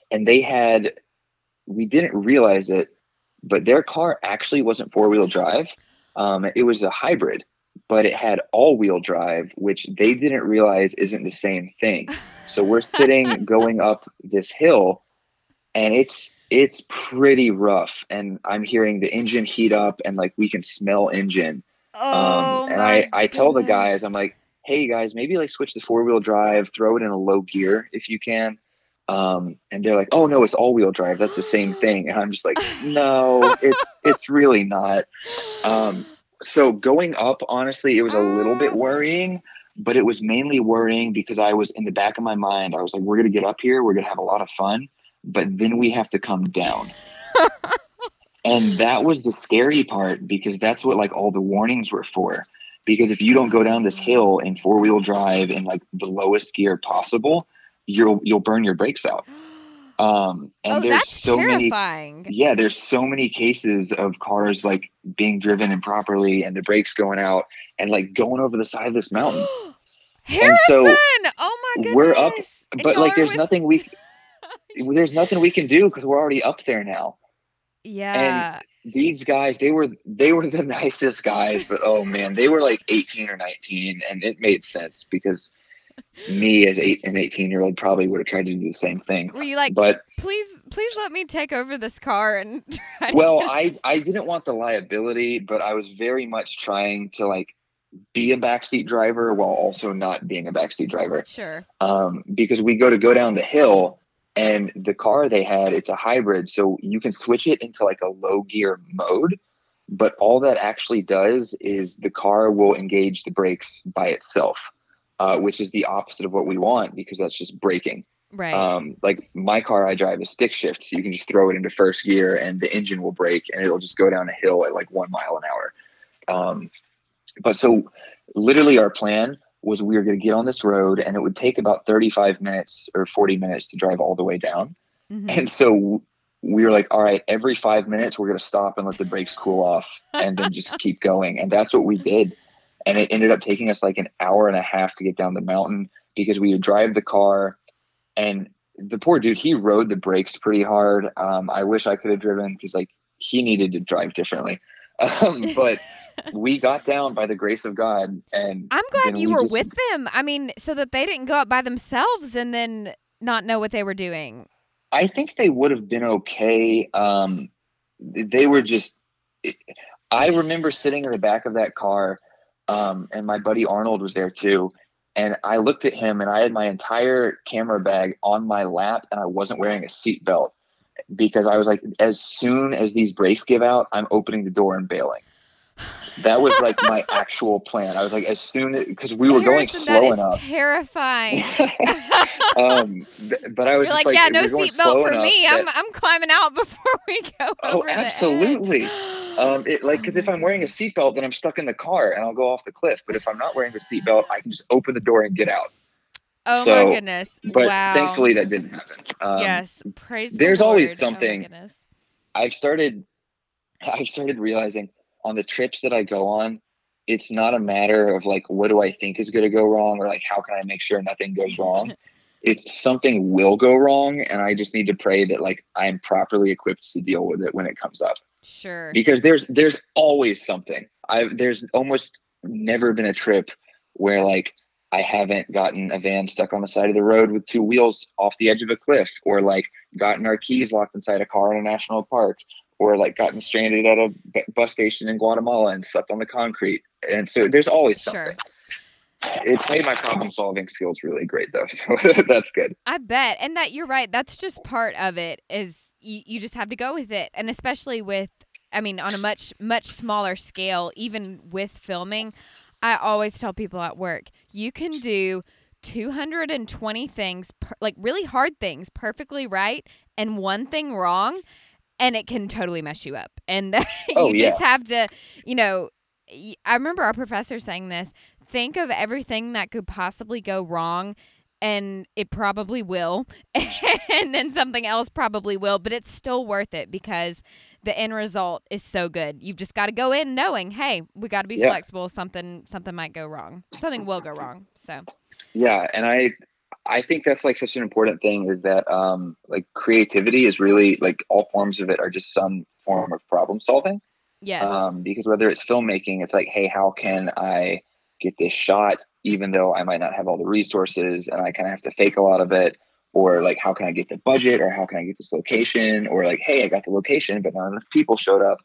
and they had, we didn't realize it, but their car actually wasn't four wheel drive. Um, it was a hybrid, but it had all wheel drive, which they didn't realize isn't the same thing. So we're sitting going up this hill and it's it's pretty rough and I'm hearing the engine heat up and like we can smell engine. Oh, um, and I I tell the guys I'm like, "Hey guys, maybe like switch the four-wheel drive, throw it in a low gear if you can." Um, and they're like, "Oh no, it's all-wheel drive. That's the same thing." And I'm just like, "No, it's it's really not." Um, so going up, honestly, it was a little bit Oh. worrying, but it was mainly worrying because I was in the back of my mind, I was like, we're going to get up here, we're going to have a lot of fun, but then we have to come down. and that was the scary part because that's what like all the warnings were for. Because if you don't go down this hill in four wheel drive in like the lowest gear possible, you'll you'll burn your brakes out. Um, and oh, there's so many yeah, there's so many cases of cars like being driven improperly and the brakes going out and like going over the side of this mountain. Harrison! so oh my goodness! we're up- And but like there's with- nothing we there's nothing we can do because we're already up there now. Yeah. And these guys, they were they were the nicest guys, but oh man, they were like 18 or 19 and it made sense because me as eight an 18 year old probably would have tried to do the same thing. Were you like, But please, please let me take over this car and well i i didn't want the liability but i was very much trying to like be a backseat driver while also not being a backseat driver sure. um, because we go to go down the hill and the car they had it's a hybrid so you can switch it into like a low gear mode but all that actually does is the car will engage the brakes by itself uh, which is the opposite of what we want because that's just braking Right. um, like my car I drive is stick shift, so you can just throw it into first gear and the engine will brake and it'll just go down a hill at like one mile an hour. Um, but so literally our plan was we were going to get on this road and it would take about 35 minutes or 40 minutes to drive all the way down. Mhm. And so we were like, all right, every five minutes we're going to stop and let the brakes cool off and then just keep going. And that's what we did. And it ended up taking us like an hour and a half to get down the mountain because we would drive the car and the poor dude, he rode the brakes pretty hard. Um, I wish I could have driven because like he needed to drive differently. Um, but we got down by the grace of God and I'm glad you we were just- with them. I mean, so that they didn't go up by themselves and then not know what they were doing. I think they would have been okay. Um, they were just. I remember sitting in the back of that car, um, and my buddy Arnold was there too. And I looked at him, and I had my entire camera bag on my lap, and I wasn't wearing a seatbelt because I was like, as soon as these brakes give out, I'm opening the door and bailing. That was like my actual plan. I was like, as soon because we were going slow that is enough. terrifying. um, th- but I was just like, yeah, no seatbelt for me. that- I'm I'm climbing out before we go Oh, over the edge. absolutely. Um, it, like, Oh because if I'm wearing a seatbelt, then I'm stuck in the car and I'll go off the cliff. But if I'm not wearing a seatbelt, I can just open the door and get out. Oh so- my goodness! But wow. thankfully, that didn't happen. Um, yes, praise. the there's always Lord. Oh something- goodness. I've started, I've started realizing on the trips that I go on, it's not a matter of like what do I think is going to go wrong or like how can I make sure nothing goes wrong. it's something will go wrong, and I just need to pray that like I'm properly equipped to deal with it when it comes up. Sure. because there's there's always something. I there's almost never been a trip where like I haven't gotten a van stuck on the side of the road with two wheels off the edge of a cliff, or like gotten our keys locked inside a car in a national park, or like gotten stranded at a bus station in Guatemala and slept on the concrete. And so there's always Sure. It's made my problem solving skills really great though, so that's good. I bet. And that you're right. That's just part of it is you, you just have to go with it. And especially with I mean, on a much, much smaller scale, even with filming, I always tell people at work, you can do 220 things, per, like really hard things, perfectly right, and one thing wrong, and it can totally mess you up. And oh, you Oh, just have to, you know, I remember our professor saying this think of everything that could possibly go wrong and it probably will. and then something else probably will, but it's still worth it because the end result is so good. You've just got to go in knowing, hey, we got to be Yeah. flexible. Something something might go wrong. Something will go wrong. So Yeah, and I I think that's like such an important thing is that um like creativity is really like all forms of it are just some form of problem solving. Yes, Um because whether it's filmmaking, it's like, hey, how can I get this shot even though I might not have all the resources and I kind of have to fake a lot of it or like how can I get the budget or how can I get this location or like hey, I got the location but not enough people showed up.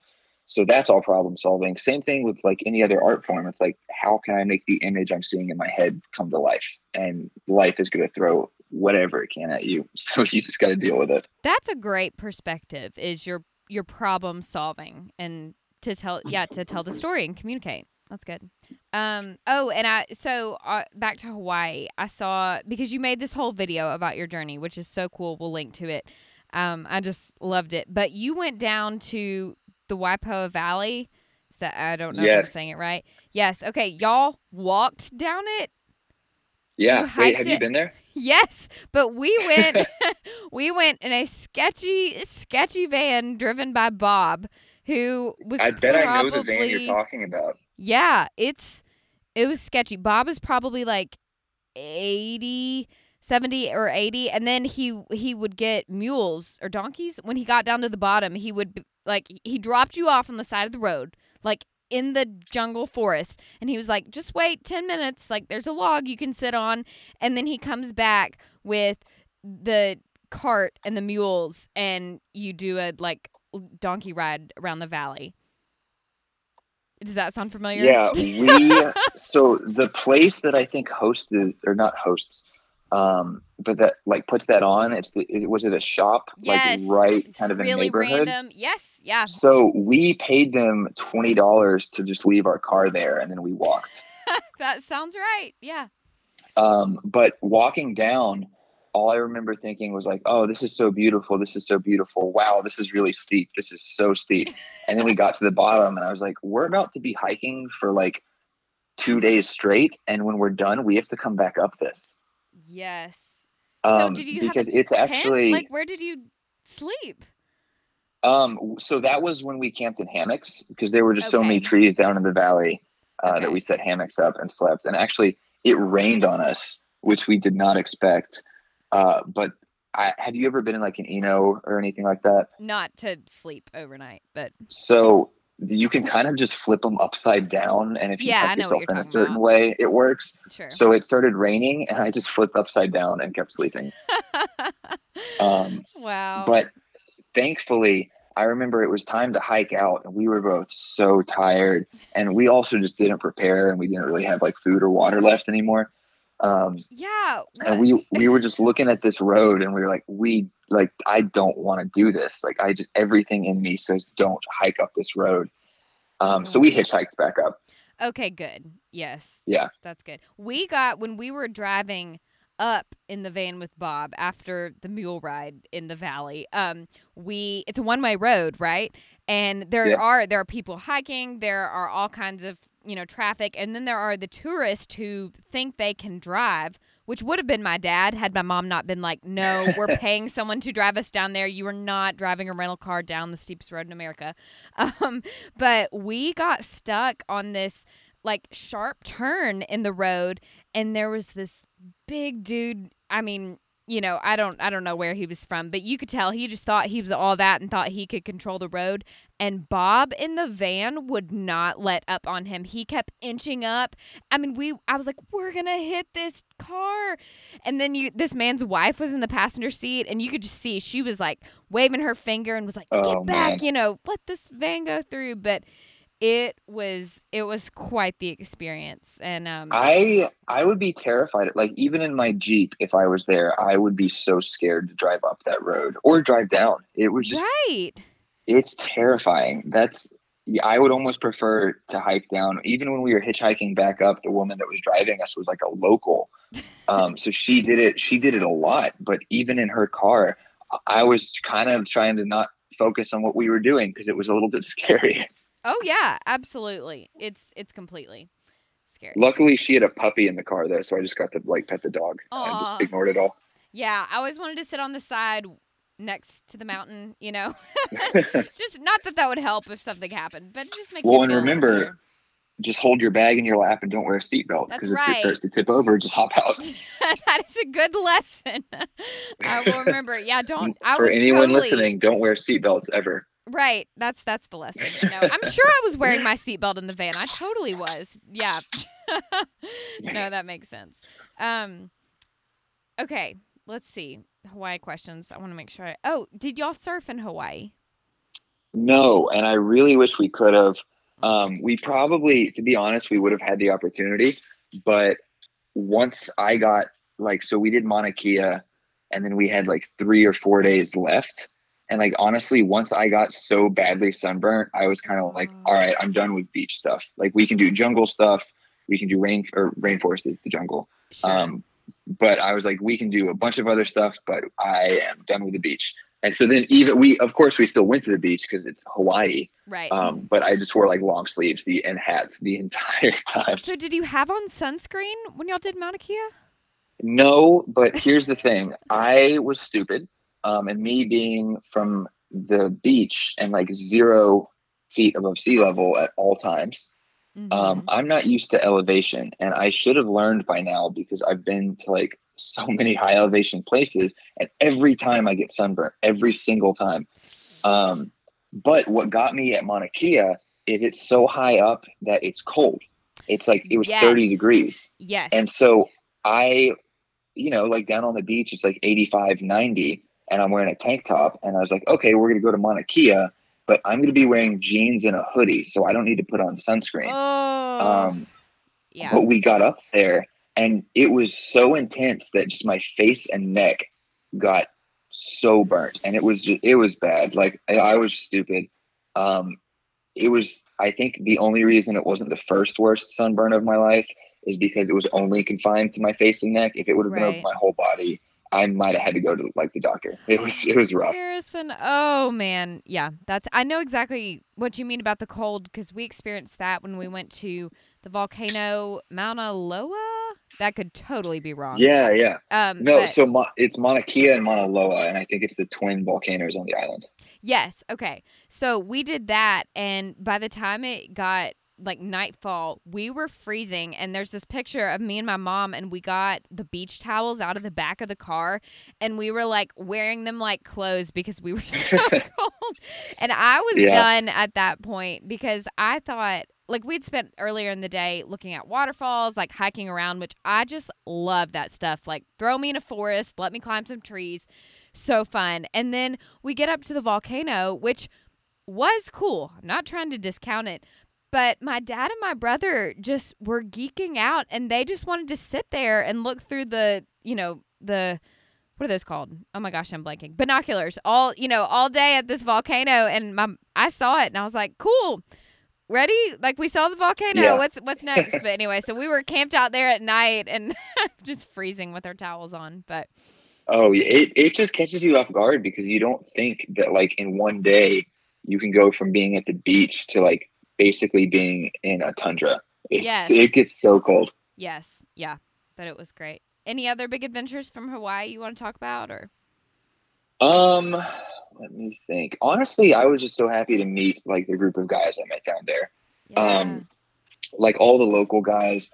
So that's all problem solving. Same thing with like any other art form. It's like, how can I make the image I'm seeing in my head come to life? And life is going to throw whatever it can at you. So you just got to deal with it. that's a great perspective. Is your your problem solving and to tell yeah to tell the story and communicate. That's good. Um. Oh, and I so uh, back to Hawaii. I saw because you made this whole video about your journey, which is so cool. We'll link to it. Um. I just loved it. But you went down to the Waipio Valley. so I don't know if I'm saying it right. Yes. Okay. Y'all walked down it. Yeah. Wait, have it? you been there? Yes, but we went we went in a sketchy sketchy van driven by Bob who was I bet I know the van you're talking about. Yeah, it's it was sketchy. Bob is probably like 80 70 or 80 and then he he would get mules or donkeys when he got down to the bottom he would like he dropped you off on the side of the road like in the jungle forest and he was like just wait 10 minutes like there's a log you can sit on and then he comes back with the cart and the mules and you do a like donkey ride around the valley does that sound familiar Yeah, we so the place that I think hosted or not hosts, um, but that like puts that on. It's the is, was it a shop Yes. like right kind of in really neighborhood? random yes yeah So we paid them twenty dollars to just leave our car there, and then we walked. that sounds right yeah Um, but walking down, all I remember thinking was like, "Oh, this is so beautiful. This is so beautiful. Wow, this is really steep. This is so steep." And then we got to the bottom, and I was like, "We're about to be hiking for like two days straight, and when we're done, we have to come back up this." yes Um, did you because it's Tent? actually like where did you sleep um. So that was when we camped in hammocks because there were just so many trees down in the valley uh, Okay. that we set hammocks up and slept. And actually, it rained on us, which we did not expect. Uh, but I, have you ever been in like an Eno or anything like that? not to sleep overnight but So you can kind of just flip them upside down, and if you Yeah, tuck yourself in a certain about. way, it works. sure So it started raining, and I just flipped upside down and kept sleeping. Um, wow but thankfully, I remember it was time to hike out, and we were both so tired, and we also just didn't prepare, and we didn't really have like food or water left anymore. Um, yeah and we we were just looking at this road, and we were like, we like I don't want to do this. Like I just everything in me says don't hike up this road. Um, so we hitchhiked back up. Okay, good. Yes. Yeah. That's good. We got when we were driving up in the van with Bob after the mule ride in the valley. Um we it's a one-way road, right? And there Yeah. are there are people hiking, there are all kinds of, you know, traffic, and then there are the tourists who think they can drive, which would have been my dad had my mom not been like, "No, we're paying someone to drive us down there. You are not driving a rental car down the steepest road in America." Um but we got stuck on this like sharp turn in the road and there was this big dude i mean you know i don't i don't know where he was from but you could tell he just thought he was all that and thought he could control the road. And bob in the van would not let up on him. He kept inching up. I mean we i was like we're gonna hit this car. And then you this man's wife was in the passenger seat and you could just see she was like waving her finger and was like oh, get Oh, back man. you know let this van go through. But it was it was quite the experience and um I I would be terrified. Like even in my Jeep, if I was there, I would be so scared to drive up that road or drive down. It was just right it's terrifying. That's I would almost prefer to hike down. Even when we were hitchhiking back up, the woman that was driving us was like a local. Um, so she did it. She did it a lot. But even in her car, I was kind of trying to not focus on what we were doing because it was a little bit scary. Oh yeah absolutely it's it's completely scary. Luckily, she had a puppy in the car though, so I just got to like pet the dog. I Aw. just ignored it all. Yeah, I always wanted to sit on the side next to the mountain, you know. just not that that would help if something happened, but it just makes Well, and remember, better. just hold your bag in your lap and don't wear a seatbelt because if right. it starts to tip over, just hop out. that is a good lesson. I will remember. Yeah, don't. I For anyone totally, listening, don't wear seatbelts ever. Right. That's that's the lesson. No, I'm sure I was wearing my seatbelt in the van. I totally was. Yeah. no, that makes sense. Um. Okay. Let's see. Hawaii questions. I want to make sure. I, oh, did y'all surf in Hawaii? No, and I really wish we could have. Um, we probably, to be honest, we would have had the opportunity, but once I got like, so we did Mauna Kea, and then we had like three or four days left. And like honestly, once I got so badly sunburnt, I was kind of like, Oh. all right, I'm done with beach stuff. Like we can do jungle stuff, we can do rain or rainforest is the jungle. Sure. Um, but I was like, we can do a bunch of other stuff, but I am done with the beach. And so then even we, of course, we still went to the beach because it's Hawaii. right. Um, but I just wore like long sleeves the and hats the entire time. so did you have on sunscreen when y'all did Mauna Kea? No, but here's the thing: I was stupid, um, and me being from the beach and like zero feet above sea level at all times. Um, Mhm. I'm not used to elevation, and I should have learned by now because I've been to like so many high elevation places, and every time I get sunburned, every single time. Um, but what got me at Mauna Kea is it's so high up that it's cold. It's like it was 30 degrees, yes. and so I, you know, like down on the beach, it's like 85, 90, and I'm wearing a tank top, and I was like, okay, we're gonna go to Mauna Kea, but I'm gonna be wearing jeans and a hoodie, so I don't need to put on sunscreen. oh. Um, yeah. but we got up there and it was so intense that just my face and neck got so burnt and it was just, it was bad. Like I, I was stupid. Um, it was, I think the only reason it wasn't the first worst sunburn of my life is because it was only confined to my face and neck. If it would have been over my whole body, I might have had to go to like the doctor. It was, it was rough. Harrison, oh man, yeah, that's I know exactly what you mean about the cold because we experienced that when we went to the volcano Mauna Loa. That could totally be wrong. Yeah, yeah. Um. No, but- so Ma- it's Mauna Kea and Mauna Loa, and I think it's the twin volcanoes on the island. Yes. Okay. So we did that, and by the time it got like nightfall, we were freezing. And there's this picture of me and my mom, and we got the beach towels out of the back of the car, and we were like wearing them like clothes because we were so cold. And I was Yeah. done at that point because I thought. Like we'd spent earlier in the day looking at waterfalls, like hiking around, which I just love that stuff. Like throw me in a forest, let me climb some trees so fun. And then we get up to the volcano, which was cool. I'm not trying to discount it. But my dad and my brother just were geeking out and they just wanted to sit there and look through the, you know, the what are those called? Oh my gosh, I'm blanking. Binoculars. All, you know, all day at this volcano and my I saw it and I was like, "Cool. Ready? Like we saw the volcano. Yeah. What's what's next?" but anyway, so we were camped out there at night and just freezing with our towels on, but Oh, it it just catches you off guard because you don't think that like in one day you can go from being at the beach to like basically being in a tundra. It's, Yes. It gets so cold. Yes, yeah, but it was great. Any other big adventures from Hawaii you want to talk about, or Um, let me think. Honestly, I was just so happy to meet like the group of guys I met down there. Um, like all the local guys.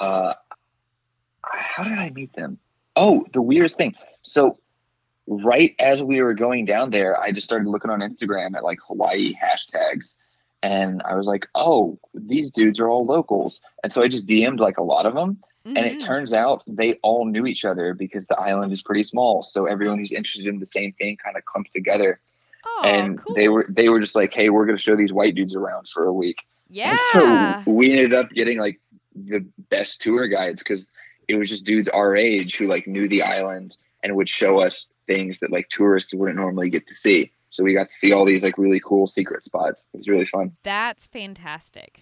Uh, how did I meet them? Oh, the weirdest thing. So, right as we were going down there, I just started looking on Instagram at like Hawaii hashtags, and I was like, "Oh, these dudes are all locals." And so I just DM'd like a lot of them, and it Mhm. turns out they all knew each other because the island is pretty small. So everyone who's interested in the same thing kind of clumped together, oh, and cool. they were they were just like, "Hey, we're gonna show these white dudes around for a week." yeah, And so we ended up getting like the best tour guides because it was just dudes our age who like knew the island and would show us things that like tourists wouldn't normally get to see. So we got to see all these like really cool secret spots. It was really fun. that's fantastic.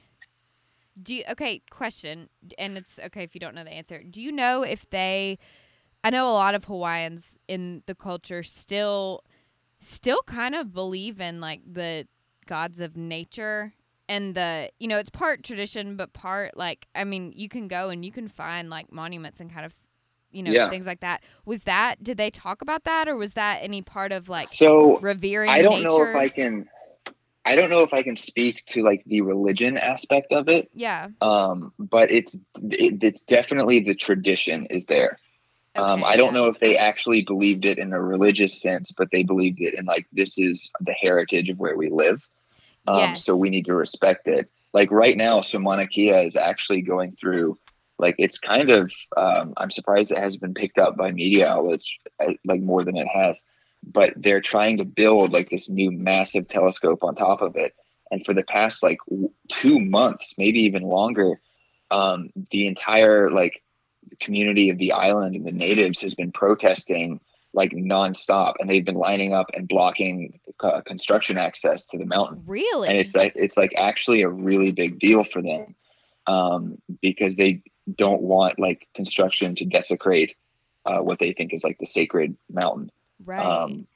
Do you, okay? Question, and it's okay if you don't know the answer. Do you know if they? I know a lot of Hawaiians in the culture still, still kind of believe in like the gods of nature and the you know it's part tradition but part like i mean you can go and you can find like monuments and kind of you know Yeah. things like that was that did they talk about that or was that any part of like so revering I don't nature know if I can. I don't know if I can speak to like the religion aspect of it, yeah um, but it's it, it's definitely the tradition is there. um, okay, I don't know if they actually believed it in a religious sense, but they believed it in like this is the heritage of where we live. Um, So we need to respect it. Like right now, Kea is actually going through, like it's kind of. Um, I'm surprised it hasn't been picked up by media outlets uh, like more than it has. But they're trying to build like this new massive telescope on top of it, and for the past like two months, maybe even longer, um, the entire like community of the island and the natives has been protesting like nonstop, and they've been lining up and blocking uh, construction access to the mountain really and it's like it's like actually a really big deal for them um, because they don't want like construction to desecrate uh, what they think is like the sacred mountain. right Um,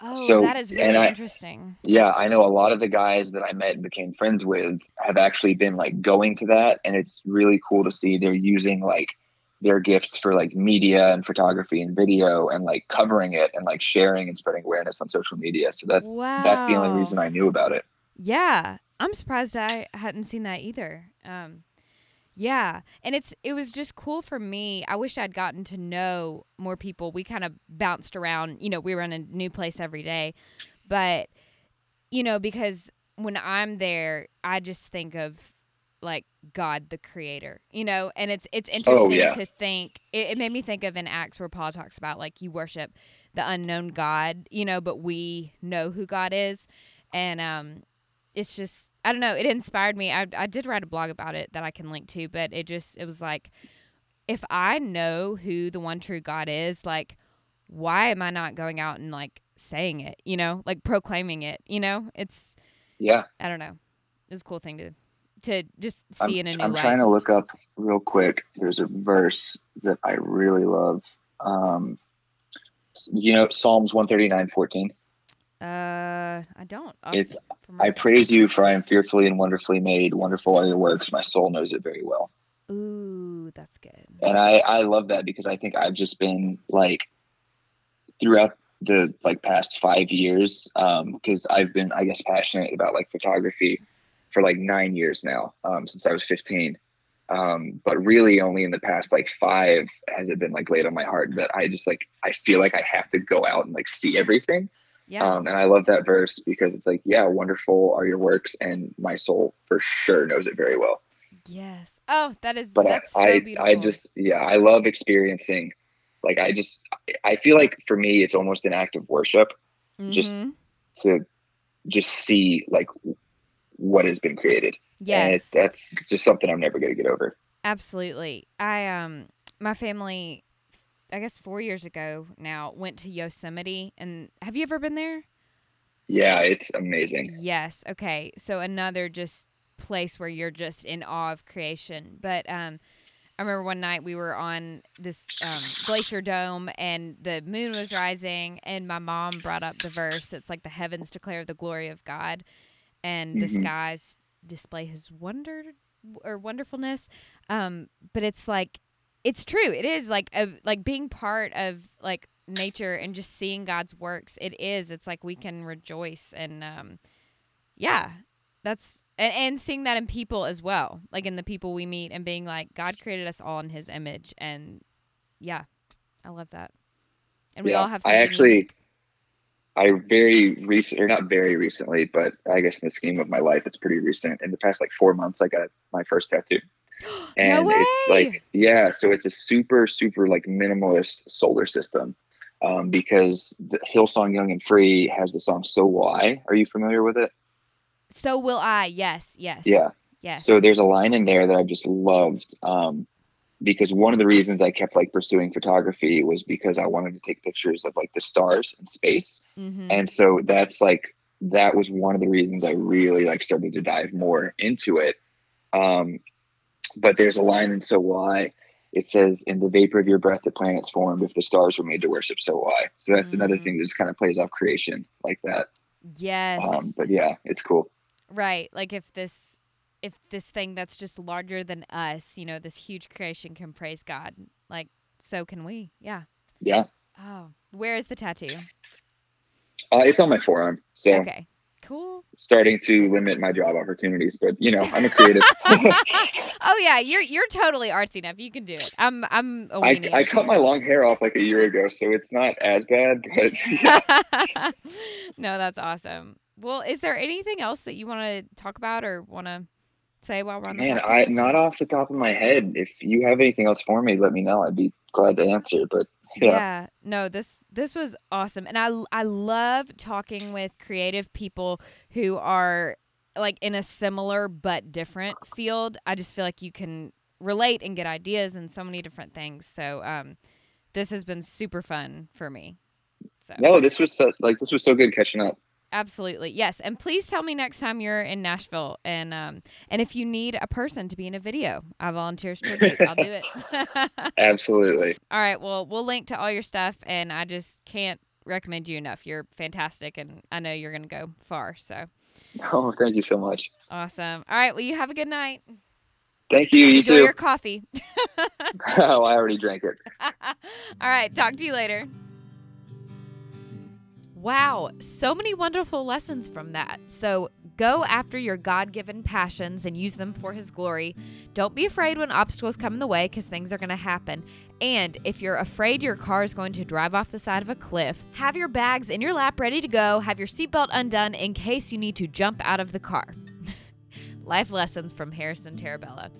oh so- that is really I- interesting yeah, I know a lot of the guys that I met and became friends with have actually been like going to that, and it's really cool to see they're using like their gifts for like media and photography and video and like covering it and like sharing and spreading awareness on social media. So that's wow that's the only reason I knew about it. Yeah, I'm surprised I hadn't seen that either. Um, yeah, and it's it was just cool for me. I wish I'd gotten to know more people. We kind of bounced around. You know, we were in a new place every day, but you know, because when I'm there, I just think of like God, the Creator. You know, and it's it's interesting yeah. to think. It, it made me think of an Acts where Paul talks about like you worship the unknown God. You know, but we know who God is, and um it's just I don't know. It inspired me. I I did write a blog about it that I can link to, but it just it was like if I know who the one true God is, like why am I not going out and like saying it, you know? Like proclaiming it, you know? It's Yeah, I don't know. It's a cool thing to to just see I'm, in a new I'm light. trying to look up real quick. There's a verse that I really love. Um, you know, Psalms 139, 14. Uh I don't. off- It's, I praise you for I am fearfully and wonderfully made. Wonderful are your works. My soul knows it very well. Ooh, that's good. And I, I love that because I think I've just been like throughout the like past five years, um, because I've been, I guess, passionate about like photography for like nine years now, um, since I was 15. Um, but really only in the past like five has it been like laid on my heart that I just like, I feel like I have to go out and like see everything. Yeah. Um, and I love that verse because it's like, yeah, wonderful are your works, and my soul for sure knows it very well. yes. Oh, that is But that's I, so I, beautiful. I just, yeah, I love experiencing. Like, I just, I feel like for me, it's almost an act of worship just- Mhm. to just see like what has been created. And Yes. it, that's just something I'm never going to get over. Absolutely. I um my family I guess 4 years ago now went to Yosemite and have you ever been there? Yeah, it's amazing. Yes. Okay. So another just place where you're just in awe of creation. But um I remember one night we were on this um, glacier dome and the moon was rising and my mom brought up the verse it's like the heavens declare the glory of God and the Mhm. skies display his wonder or wonderfulness um but it's like it's true it is like a, like being part of like nature and just seeing God's works it is it's like we can rejoice and um yeah that's and, and seeing that in people as well like in the people we meet and being like god created us all in his image and yeah i love that and we Yeah, all have I actually-. I very recent, or not very recently, but I guess in the scheme of my life, it's pretty recent. In the past like four months, I got my first tattoo. and no it's like yeah so it's a super super like minimalist solar system um, because the hillsong young and free has the song so will i. Are you familiar with it? So will i yes yes yeah. yes. So there's a line in there that i've just loved um, because one of the reasons i kept like pursuing photography was because i wanted to take pictures of like the stars in space. Mm-hmm. and so that's like that was one of the reasons i really like started to dive more into it. Um but there's a line in so why it says in the vapor of your breath the planets formed if the stars were made to worship so why so that's another Mhm. thing that just kind of plays off creation like that yes um but yeah it's cool Right. Like if this if this thing that's just larger than us, you know, this huge creation can praise God, like so can we. Yeah. Yeah. Oh, where is the tattoo? Uh, it's on my forearm. So Okay. Cool. starting to limit my job opportunities, but you know, I'm a creative. oh yeah, you're you're totally artsy enough. You can do it. I'm I'm a I, I cut my long hair off like a year ago, so it's not as bad, but yeah. no, that's awesome. Well, is there anything else that you want to talk about or want to say while we're on the Man, I not off the top of my head. If you have anything else for me, let me know. I'd be glad to answer. But yeah, yeah. No this this was awesome and i i love talking with creative people who are like in a similar but different field. I just feel like you can relate and get ideas and so many different things so um this has been super fun for me so. No, this was so, like this was so good catching up. Absolutely yes and please tell me next time you're in nashville and um and if you need a person to be in a video i volunteer strictly i'll do it Absolutely. All right. Well, we'll link to all your stuff, and I just can't recommend you enough. You're fantastic, and I know you're going to go far. So Oh, thank you so much. awesome. All right. Well, you have a good night. Thank you. You Enjoy too. your coffee. oh, I already drank it. all right. Talk to you later. Wow, so many wonderful lessons from that. So go after your God given passions and use them for His glory. Don't be afraid when obstacles come in the way because things are going to happen. And if you're afraid your car is going to drive off the side of a cliff, have your bags in your lap ready to go, have your seatbelt undone in case you need to jump out of the car. Life lessons from Harrison Tarabella.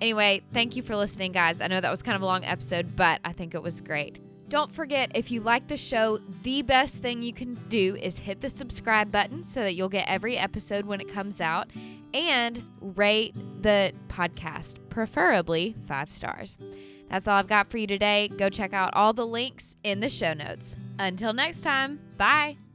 Anyway, thank you for listening, guys. I know that was kind of a long episode, but I think it was great. Don't forget, if you like the show, the best thing you can do is hit the subscribe button so that you'll get every episode when it comes out and rate the podcast, preferably five stars. That's all I've got for you today. Go check out all the links in the show notes. Until next time, bye.